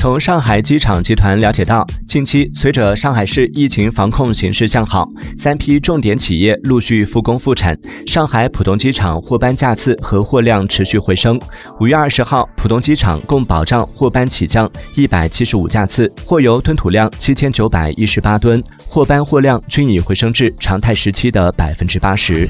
从上海机场集团了解到近期随着上海市疫情防控形势向好三批重点企业陆续复工复产上海浦东机场货班架次和货量持续回升。五月二十号浦东机场共保障货班起降一百七十五架次货油吞吐量七千九百一十八吨货班货量均已回升至常态时期的百分之八十。